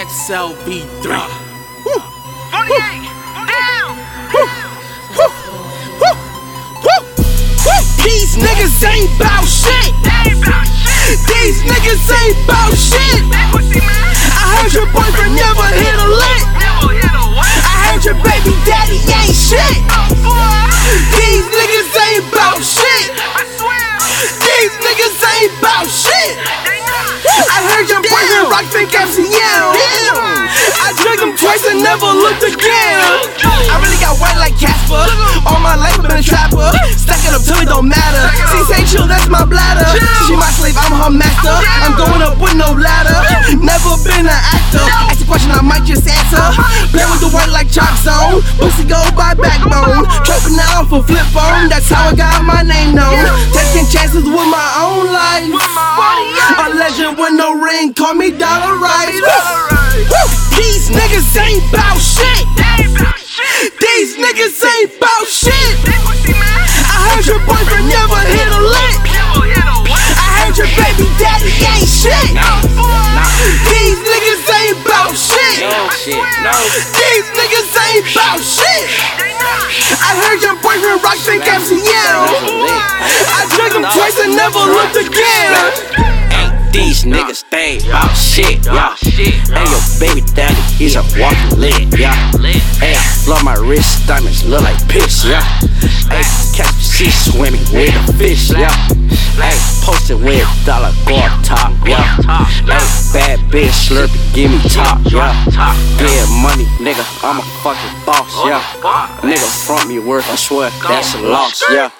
XLV3. Woo. 48, down. These niggas ain't bout shit. About shit. These niggas ain't bout shit. That pussy man. I heard your boyfriend never hit a lick. Never hit a what? I heard your baby daddy ain't shit. These niggas ain't bout shit. These niggas ain't bout shit. I heard your boyfriend rock fake MCM. I drugged him twice and never looked again. I really got white like Casper. All my life I've been a trapper. Stacking up till it don't matter. She say chill, that's my bladder. She my slave, I'm her master. I'm going up with no ladder. Never been an actor. Ask a question, I might just answer. Uh-huh. Play with the white like chalk zone. Pussy go by backbone. Uh-huh. Trapping now for flip phone. That's how I got my name known. Taking chances with my own life. A legend with no ring, call me Dollar Rice. Niggas ain't bout shit. These niggas ain't bout shit. That pussy man. I heard your boyfriend never hit a lick. Never hit a what? I heard your baby daddy ain't shit. These niggas ain't bout shit. No shit, no. These niggas ain't bout shit. I heard your boyfriend rock fake MCM. I drugged him twice and never looked again. These niggas they ain't about shit, yeah. Hey, your baby daddy, he's a walking lid, yeah. Hey, I flood my wrist, diamonds look like piss, yeah. Hey, catch sea swimming with a fish, yeah. Hey, posted with dollar guard top, yeah. Hey, bad bitch slurpy, give me top, yeah. Yeah, money, nigga, I'm a fucking boss, yeah. Nigga front me worth, I swear, that's a loss, yeah.